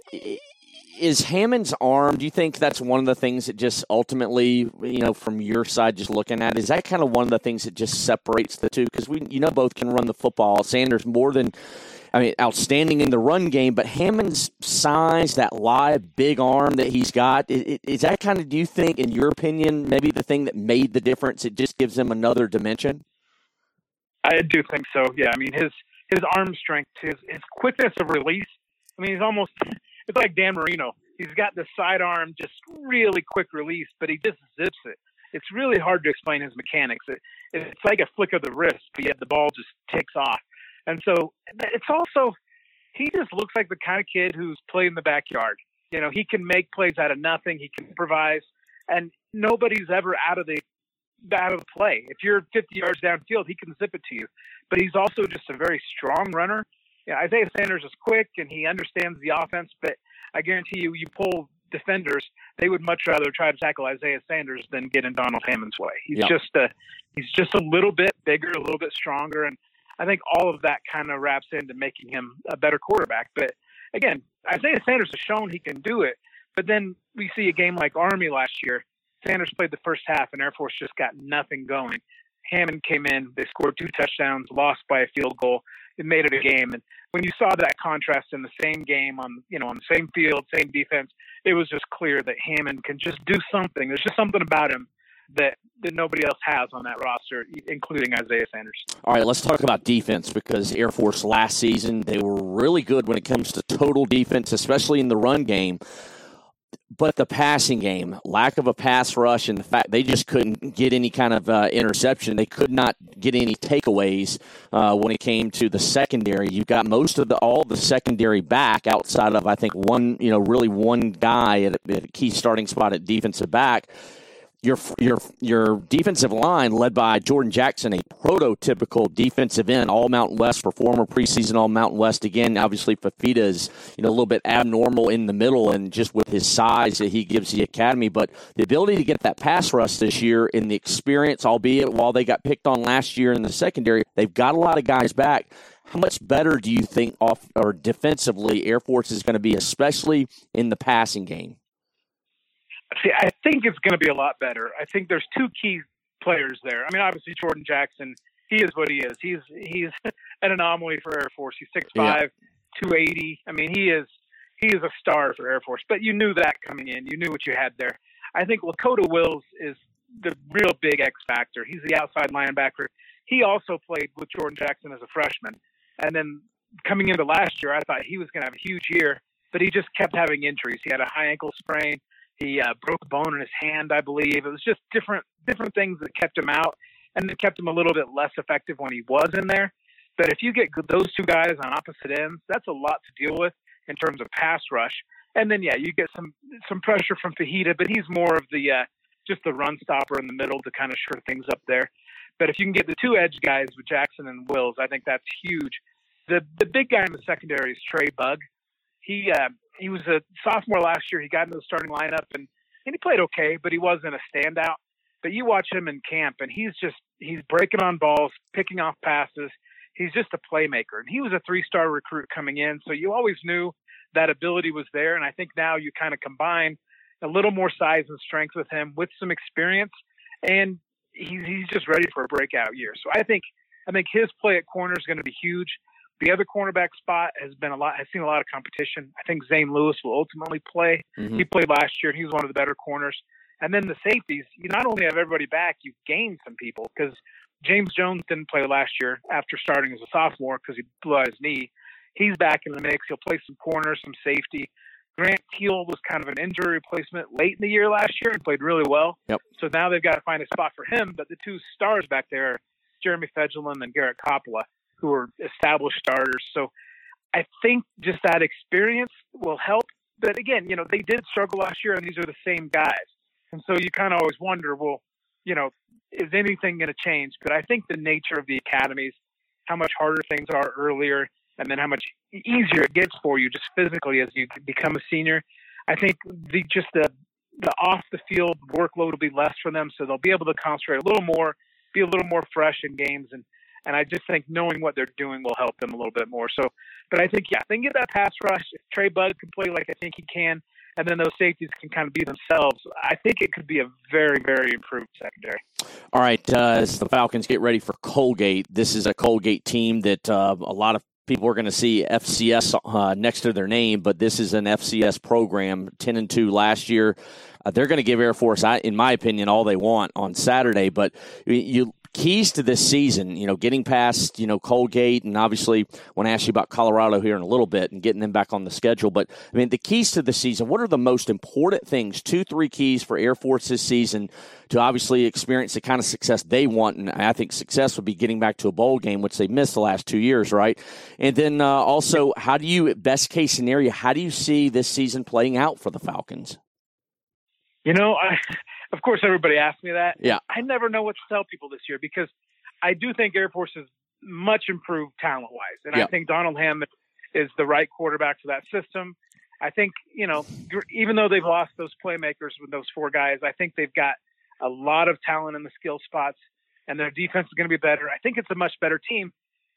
is Hammond's arm? Do you think that's one of the things that just ultimately, you know, from your side, just looking at, is that kind of one of the things that just separates the two? Because we, you know, both can run the football. Sanders more than, I mean, outstanding in the run game, but Hammond's size, that live big arm that he's got, is, that kind of, do you think, in your opinion, maybe the thing that made the difference? It just gives him another dimension. I do think so. Yeah, I mean his his arm strength, his his quickness of release. I mean he's almost it's like Dan Marino. He's got the sidearm, just really quick release, but he just zips it. It's really hard to explain his mechanics. It, it's like a flick of the wrist, but yet the ball just ticks off. And so it's also he just looks like the kind of kid who's played in the backyard. You know, he can make plays out of nothing. He can improvise, and nobody's ever out of the out of the play. If you're 50 yards downfield, he can zip it to you. But he's also just a very strong runner. Yeah, Isaiah Sanders is quick and he understands the offense, but I guarantee you, you pull defenders, they would much rather try to tackle Isaiah Sanders than get in Donald Hammond's way. He's yep. just a he's just a little bit bigger, a little bit stronger, and I think all of that kind of wraps into making him a better quarterback. But again, Isaiah Sanders has shown he can do it. But then we see a game like Army last year. Sanders played the first half, and Air Force just got nothing going. Hammond came in, they scored two touchdowns, lost by a field goal. It made it a game. And when you saw that contrast in the same game on you know on the same field, same defense, it was just clear that Hammond can just do something. There's just something about him that that nobody else has on that roster, including Isaiah Sanders. All right, let's talk about defense because Air Force last season they were really good when it comes to total defense, especially in the run game. But the passing game, lack of a pass rush, and the fact they just couldn't get any kind of uh, interception, they could not get any takeaways uh, when it came to the secondary. You've got most of the all the secondary back outside of I think one, you know, really one guy at, at a key starting spot at defensive back your your your defensive line led by Jordan Jackson, a prototypical defensive end, all Mountain West for former preseason All Mountain West. Again, obviously Fifita is you know a little bit abnormal in the middle, and just with his size that he gives the academy, but the ability to get that pass rush this year in the experience, albeit while they got picked on last year in the secondary, they've got a lot of guys back. How much better do you think off or defensively Air Force is going to be, especially in the passing game? See, I think it's going to be a lot better. I think there's two key players there. I mean, obviously Jordan Jackson, he is what he is. He's he's <laughs> an anomaly for Air Force. He's 6'5", yeah. 280. I mean, he is he is a star for Air Force. But you knew that coming in. You knew what you had there. I think Lakota Wills is the real big X factor. He's the outside linebacker. He also played with Jordan Jackson as a freshman. And then coming into last year, I thought he was going to have a huge year, but he just kept having injuries. He had a high ankle sprain. He uh, broke a bone in his hand, I believe. It was just different different things that kept him out, and it kept him a little bit less effective when he was in there. But if you get those two guys on opposite ends, that's a lot to deal with in terms of pass rush. And then yeah, you get some some pressure from Fifita, but he's more of the uh, just the run stopper in the middle to kind of shore things up there. But if you can get the two edge guys with Jackson and Wills, I think that's huge. The the big guy in the secondary is Trey Bugg. He uh, he was a sophomore last year. He got into the starting lineup and, and he played okay, but he wasn't a standout. But you watch him in camp and he's just he's breaking on balls, picking off passes. He's just a playmaker. And he was a three star recruit coming in. So you always knew that ability was there. And I think now you kind of combine a little more size and strength with him with some experience and he's he's just ready for a breakout year. So I think I think his play at corner is going to be huge. The other cornerback spot has been a lot has seen a lot of competition. I think Zane Lewis will ultimately play. Mm-hmm. He played last year and he was one of the better corners. And then the safeties, you not only have everybody back, you've gained some people because James Jones didn't play last year after starting as a sophomore because he blew out his knee. He's back in the mix. He'll play some corners, some safety. Grant Teal was kind of an injury replacement late in the year last year and played really well. Yep. So now they've got to find a spot for him. But the two stars back there, Jeremy Fejedelem and Garrett Kauppila who are established starters. So I think just that experience will help. But again, you know, they did struggle last year, and these are the same guys. And so you kind of always wonder, well, you know, is anything going to change? But I think the nature of the academies, how much harder things are earlier, and then how much easier it gets for you just physically as you become a senior. I think the just the the off the field workload will be less for them, so they'll be able to concentrate a little more, be a little more fresh in games, and and I just think knowing what they're doing will help them a little bit more. So, but I think, yeah, they can get that pass rush. If Trey Bugg can play like I think he can, and then those safeties can kind of be themselves, I think it could be a very, very improved secondary. All right. Uh, as the Falcons get ready for Colgate, this is a Colgate team that uh, a lot of people are going to see FCS uh, next to their name, but this is an FCS program, 10 and 2 last year. Uh, they're going to give Air Force, in my opinion, all they want on Saturday. But you keys to this season, you know, getting past, you know, Colgate, and obviously want to ask you about Colorado here in a little bit and getting them back on the schedule. But I mean, the keys to the season, what are the most important things, two, three keys for Air Force this season to obviously experience the kind of success they want? And I think success would be getting back to a bowl game, which they missed the last two years, right? And then uh, also, how do you, best case scenario, how do you see this season playing out for the Falcons? You know, I of course, everybody asks me that. Yeah. I never know what to tell people this year because I do think Air Force is much improved talent wise. And yeah. I think Donald Hammond is the right quarterback for that system. I think, you know, even though they've lost those playmakers with those four guys, I think they've got a lot of talent in the skill spots and their defense is going to be better. I think it's a much better team.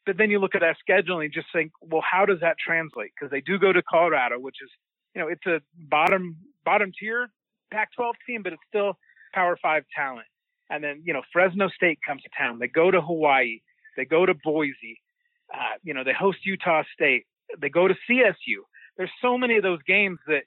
But then you look at that schedule and you just think, well, how does that translate? Because they do go to Colorado, which is, you know, it's a bottom bottom tier Pac-12 team, but it's still Power Five talent. And then you know Fresno State comes to town. They go to Hawaii. They go to Boise. Uh, you know they host Utah State. They go to CSU. There's so many of those games that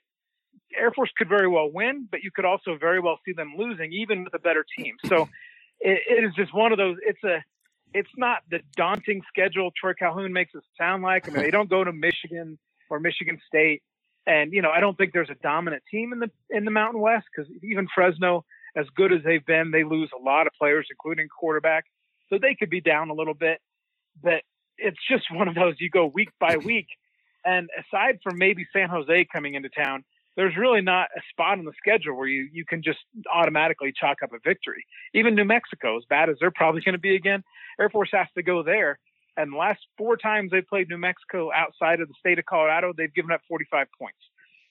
Air Force could very well win, but you could also very well see them losing, even with a better team. So <laughs> it, it is just one of those. It's a it's not the daunting schedule Troy Calhoun makes it sound like. I mean, they don't go to Michigan or Michigan State. And you know, I don't think there's a dominant team in the in the Mountain West because even Fresno, as good as they've been, they lose a lot of players, including quarterback. So they could be down a little bit, but it's just one of those you go week by <laughs> week. And aside from maybe San Jose coming into town, there's really not a spot on the schedule where you, you can just automatically chalk up a victory. Even New Mexico, as bad as they're probably going to be again, Air Force has to go there. And the last four times they played New Mexico outside of the state of Colorado, they've given up 45 points.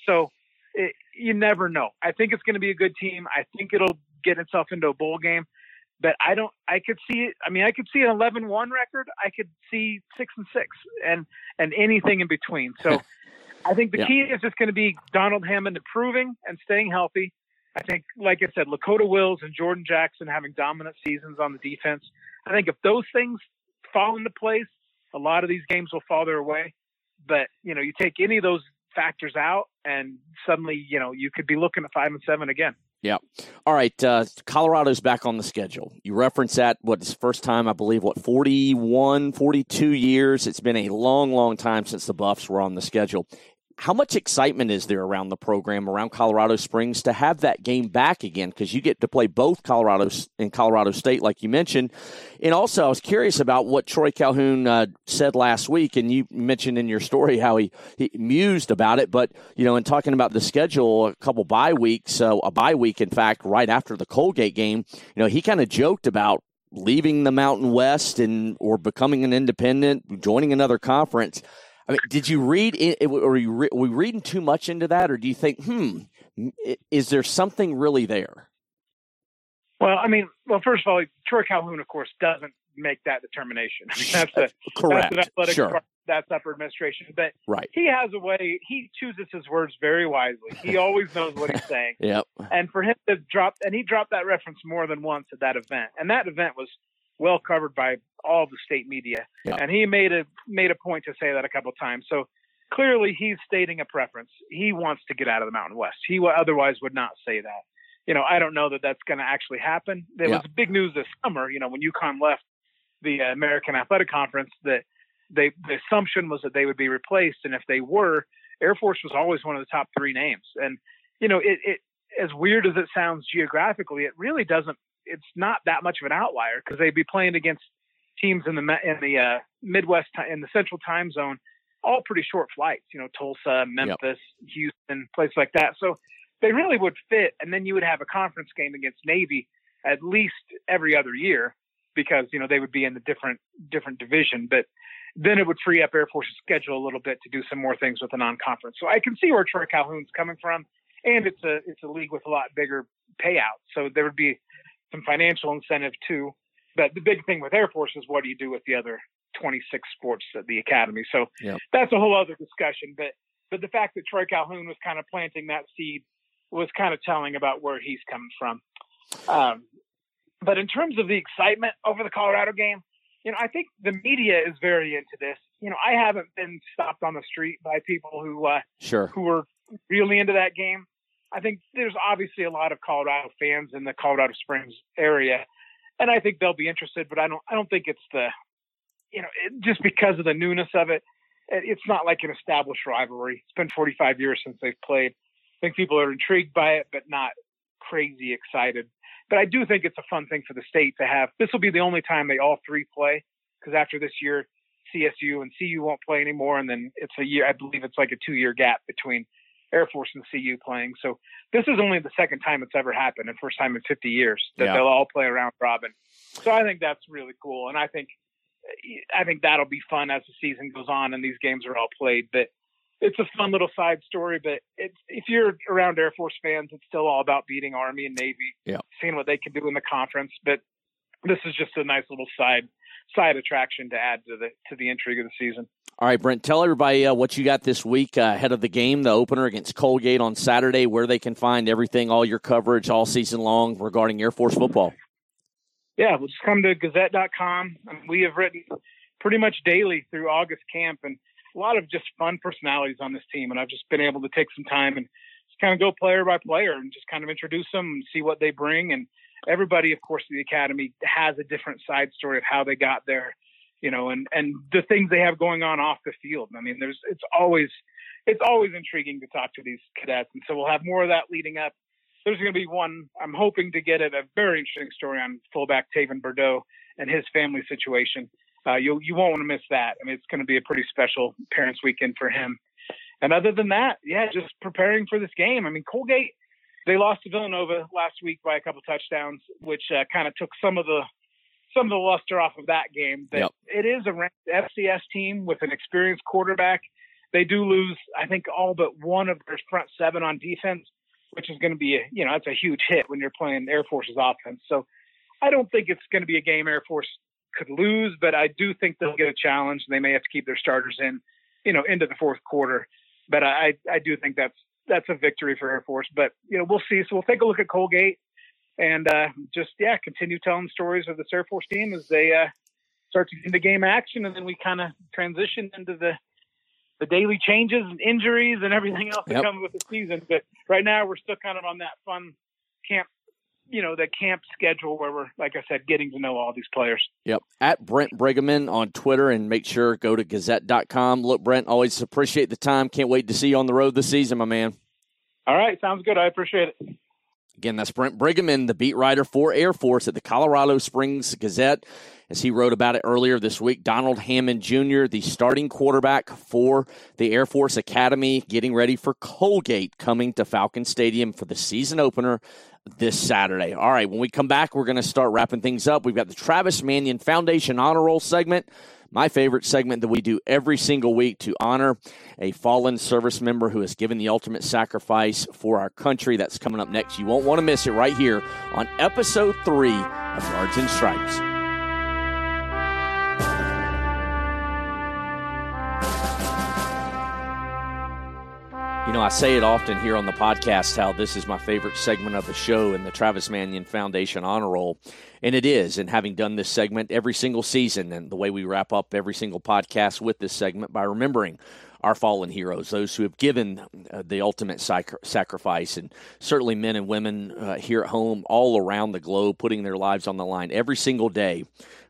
So it, you never know. I think it's going to be a good team. I think it'll get itself into a bowl game. But I don't. I could see it. I mean, I could see an 11-1 record. I could see six and six, and and anything in between. So, <laughs> I think the yeah. key is just going to be Donald Hammond improving and staying healthy. I think, like I said, Lakota Wills and Jordan Jackson having dominant seasons on the defense. I think if those things fall into place, a lot of these games will fall their way. But you know, you take any of those factors out, and suddenly, you know, you could be looking at five and seven again. Yeah. All right. Uh, Colorado's back on the schedule. You reference that, what is first time, I believe, what, 41, 42 years? It's been a long, long time since the Buffs were on the schedule how much excitement is there around the program around Colorado Springs to have that game back again? Because you get to play both Colorado and Colorado State, like you mentioned. And also, I was curious about what Troy Calhoun uh, said last week, and you mentioned in your story how he, he mused about it. But you know, in talking about the schedule, a couple bye weeks, uh, a bye week, in fact, right after the Colgate game, you know, he kind of joked about leaving the Mountain West and or becoming an independent, joining another conference. I mean, did you read? It, are, you re, we reading too much into that, or do you think, hmm, is there something really there? Well, I mean, well, first of all, Troy Calhoun, of course, doesn't make that determination. <laughs> That's a <laughs> correct. That's athletic sure. That's upper administration, but right. he has a way. He chooses his words very wisely. He <laughs> always knows what he's saying. yep. And for him to drop, and he dropped that reference more than once at that event, and that event was well covered by all the state media. Yeah. And he made a made a point to say that a couple of times. So clearly he's stating a preference. He wants to get out of the Mountain West. He otherwise would not say that. You know, I don't know that that's going to actually happen. There yeah. was big news this summer. You know, when UConn left the uh, American Athletic Conference, that they the assumption was that they would be replaced, and if they were, Air Force was always one of the top three names. And you know, it, it as weird as it sounds geographically, it really doesn't it's not that much of an outlier because they'd be playing against teams in the in the uh, Midwest in the Central Time Zone, all pretty short flights. You know, Tulsa, Memphis, yep. Houston, places like that. So they really would fit. And then you would have a conference game against Navy at least every other year because you know they would be in the different different division. But then it would free up Air Force's schedule a little bit to do some more things with the non-conference. So I can see where Troy Calhoun's coming from, and it's a it's a league with a lot bigger payout. So there would be some financial incentive too. But the big thing with Air Force is what do you do with the other 26 sports at the academy? So yep. that's a whole other discussion. But but the fact that Troy Calhoun was kind of planting that seed was kind of telling about where he's coming from. Um, but in terms of the excitement over the Colorado game, you know, I think the media is very into this. You know, I haven't been stopped on the street by people who uh, sure who were really into that game. I think there's obviously a lot of Colorado fans in the Colorado Springs area. and I think they'll be interested. But I don't I don't think it's the you know it, just because of the newness of it. It's not like an established rivalry. It's been 45 years since they've played. I think people are intrigued by it, but not crazy excited. But I do think it's a fun thing for the state to have. This will be the only time they all three play because after this year, CSU and CU won't play anymore, and then it's a year. I believe it's like a two-year gap between Air Force and CU playing. So this is only the second time it's ever happened, and first time in 50 years that yeah. they'll all play around robin. So I think that's really cool, and I think I think that'll be fun as the season goes on and these games are all played. But it's a fun little side story. But it's if you're around Air Force fans, it's still all about beating Army and Navy, yeah. seeing what they can do in the conference. But this is just a nice little side side attraction to add to the to the intrigue of the season. All right, Brent, tell everybody uh, what you got this week uh, ahead of the game, the opener against Colgate on Saturday, where they can find everything, all your coverage all season long regarding Air Force football. Yeah, well, just come to Gazette.com. We have written pretty much daily through August camp, and a lot of just fun personalities on this team. And I've just been able to take some time and just kind of go player by player and just kind of introduce them and see what they bring and everybody, of course, the academy has a different side story of how they got there, you know, and and the things they have going on off the field. I mean, there's it's always it's always intriguing to talk to these cadets, and so we'll have more of that leading up. There's going to be one. I'm hoping to get at a very interesting story on fullback Taven Birdow and his family situation. Uh, you you won't want to miss that. I mean, it's going to be a pretty special parents' weekend for him. And other than that, yeah, just preparing for this game. I mean, Colgate they lost to Villanova last week by a couple touchdowns, which uh, kind of took some of the some of the luster off of that game. But yep. it is a ranked FCS team with an experienced quarterback. They do lose, I think, all but one of their front seven on defense, which is going to be a you know that's a huge hit when you're playing Air Force's offense. So I don't think it's going to be a game Air Force could lose, but I do think they'll get a challenge. They may have to keep their starters in, you know, into the fourth quarter. But I I do think that's that's a victory for Air Force. But you know, we'll see. So we'll take a look at Colgate and uh, just yeah, continue telling stories of this Air Force team as they uh, start to get into game action, and then we kind of transition into the the daily changes and injuries and everything else that comes with the season. But right now, we're still kind of on that fun camp you know the camp schedule where we're like I said getting to know all these players. Yep. At Brent Briggeman on Twitter and make sure go to gazette.com. Look, Brent, always appreciate the time. Can't wait to see you on the road this season, my man. All right, sounds good. I appreciate it. Again, that's Brent Briggeman, the beat writer for Air Force at the Colorado Springs Gazette. As he wrote about it earlier this week, Donald Hammond Jr., the starting quarterback for the Air Force Academy, getting ready for Colgate coming to Falcon Stadium for the season opener this Saturday. All right, when we come back, we're going to start wrapping things up. We've got the Travis Manion Foundation Honor Roll segment, my favorite segment that we do every single week to honor a fallen service member who has given the ultimate sacrifice for our country. That's coming up next. You won't want to miss it right here on episode three of Yards and Stripes. You know, I say it often here on the podcast how this is my favorite segment of the show in the Travis Manion Foundation Honor Roll. And it is. And having done this segment every single season, and the way we wrap up every single podcast with this segment by remembering our fallen heroes, those who have given uh, the ultimate sac- sacrifice, and certainly men and women uh, here at home, all around the globe, putting their lives on the line every single day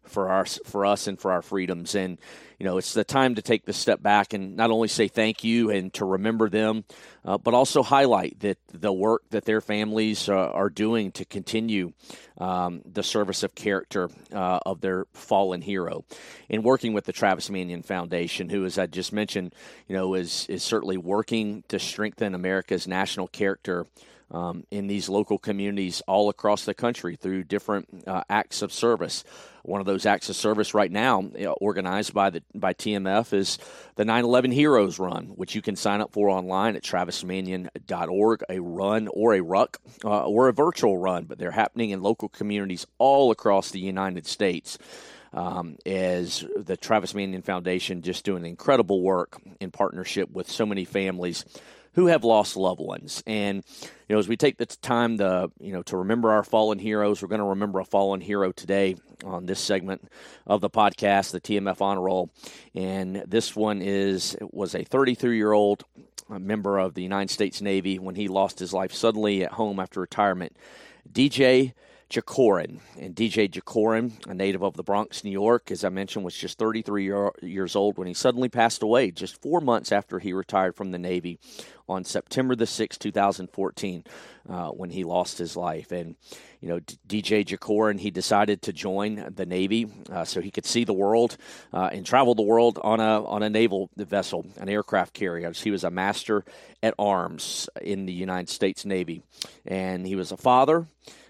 for our for us and for our freedoms. And you know, it's the time to take the step back and not only say thank you and to remember them, uh, but also highlight that the work that their families uh, are doing to continue um, the service of character uh, of their fallen hero. In working with the Travis Manion Foundation, who, as I just mentioned, you know, is is certainly working to strengthen America's national character um, in these local communities all across the country through different uh, acts of service. One of those acts of service right now, you know, organized by the by TMF, is the 9/11 Heroes Run, which you can sign up for online at travismanion.org. A run or a ruck uh, or a virtual run, but they're happening in local communities all across the United States. Um, as the Travis Manion Foundation just doing incredible work in partnership with so many families who have lost loved ones. And you know, as we take the time to you know to remember our fallen heroes, we're going to remember a fallen hero today on this segment of the podcast, the TMF Honor Roll. And this one is was a 33 year old member of the United States Navy when he lost his life suddenly at home after retirement. DJ Jacorin. And DJ Jacorin, a native of the Bronx, New York, as I mentioned, was just 33 year, years old when he suddenly passed away just four months after he retired from the Navy on September the 6th, 2014, uh, when he lost his life. And, you know, DJ Jacorin, he decided to join the Navy uh, so he could see the world uh, and travel the world on a, on a naval vessel, an aircraft carrier. He was a master at arms in the United States Navy. And he was a father,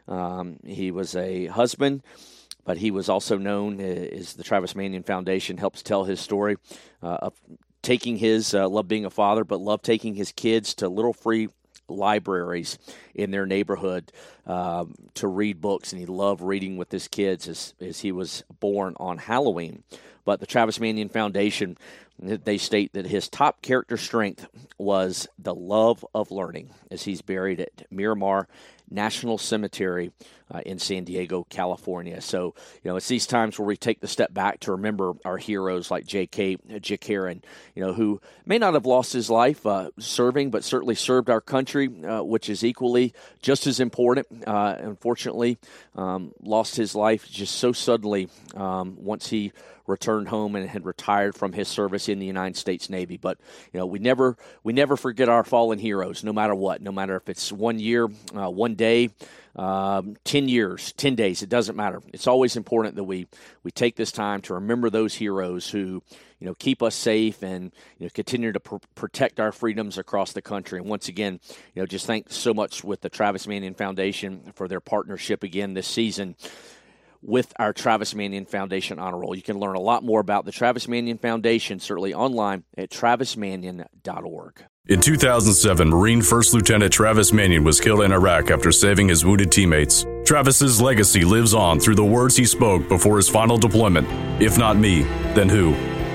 um, he was a husband but he was also known as the Travis Manion Foundation helps tell his story uh, of taking his uh, love being a father, but love taking his kids to little free libraries in their neighborhood um, to read books, and he loved reading with his kids as, as he was born on Halloween. But the Travis Manion Foundation, they state that his top character strength was the love of learning, as he's buried at Miramar National Cemetery uh, in San Diego, California. So, you know, it's these times where we take the step back to remember our heroes like J.K. Jacarin, you know, who may not have lost his life uh, serving, but certainly served our country, uh, which is equally just as important. Uh, unfortunately, um, lost his life just so suddenly um, once he returned home and had retired from his service in the United States Navy. But you know, we never we never forget our fallen heroes, no matter what, no matter if it's one year, uh, one day. Um, 10 years, 10 days, it doesn't matter. It's always important that we, we take this time to remember those heroes who, you know, keep us safe and, you know, continue to pr- protect our freedoms across the country. And once again, you know, just thanks so much with the Travis Manion Foundation for their partnership again this season with our Travis Manion Foundation honor roll. You can learn a lot more about the Travis Manion Foundation, certainly online at travismanion.org. In 2007, Marine First Lieutenant Travis Manion was killed in Iraq after saving his wounded teammates. Travis's legacy lives on through the words he spoke before his final deployment. If not me, then who?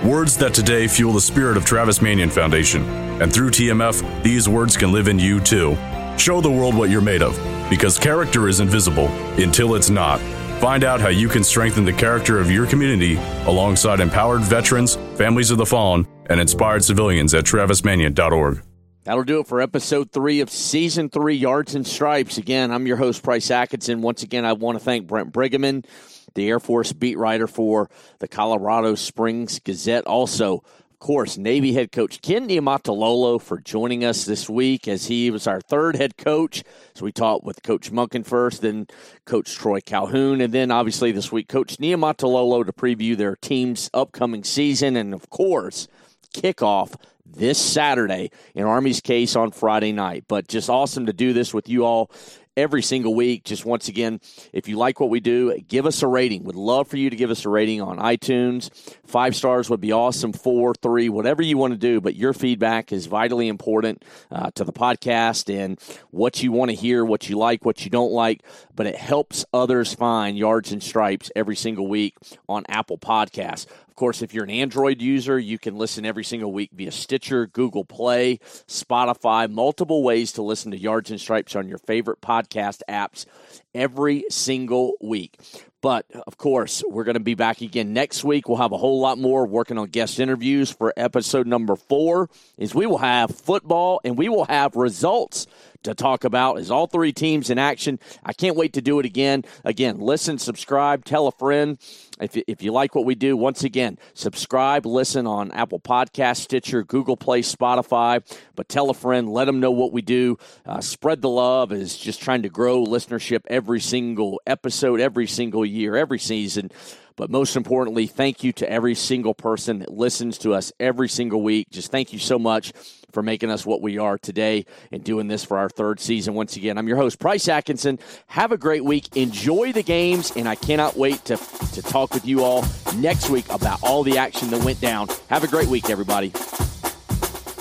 Words that today fuel the spirit of Travis Manion Foundation. And through TMF, these words can live in you too. Show the world what you're made of, because character is invisible until it's not. Find out how you can strengthen the character of your community alongside empowered veterans, families of the fallen, and inspired civilians at travismanion.org. That'll do it for episode three of season three, Yards and Stripes. Again, I'm your host, Price Atkinson. Once again, I want to thank Brent Briggeman, the Air Force beat writer for the Colorado Springs Gazette. Also, course, Navy head coach Ken Niumatalolo for joining us this week as he was our third head coach. So we talked with Coach Monken first, then Coach Troy Calhoun, and then obviously this week, Coach Niumatalolo to preview their team's upcoming season and, of course, kickoff this Saturday in Army's case on Friday night. But just awesome to do this with you all every single week. Just once again, if you like what we do, give us a rating. Would love for you to give us a rating on iTunes. Five stars would be awesome. Four, three, whatever you want to do. But your feedback is vitally important uh, to the podcast and what you want to hear, what you like, what you don't like. But it helps others find yards and stripes every single week on Apple Podcasts course, if you're an Android user, you can listen every single week via Stitcher, Google Play, Spotify, multiple ways to listen to Yards and Stripes on your favorite podcast apps every single week. But of course, we're going to be back again next week. We'll have a whole lot more working on guest interviews for episode number four. Is we will have football and we will have results to talk about is all three teams in action. I can't wait to do it again. Again, listen, subscribe, tell a friend. If you, if you like what we do, once again, subscribe, listen on Apple Podcast, Stitcher, Google Play, Spotify. But tell a friend, let them know what we do. Uh, spread the love is just trying to grow listenership every single episode, every single year, every season. But most importantly, thank you to every single person that listens to us every single week. Just thank you so much for making us what we are today and doing this for our third season. Once again, I'm your host, Price Atkinson. Have a great week. Enjoy the games, and I cannot wait to, to talk with you all next week about all the action that went down. Have a great week, everybody.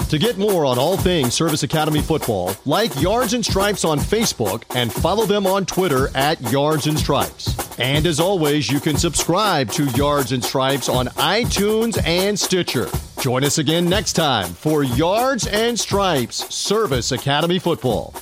To get more on all things Service Academy football, like Yards and Stripes on Facebook and follow them on Twitter at Yards and Stripes. And as always, you can subscribe to Yards and Stripes on iTunes and Stitcher. Join us again next time for Yards and Stripes Service Academy football.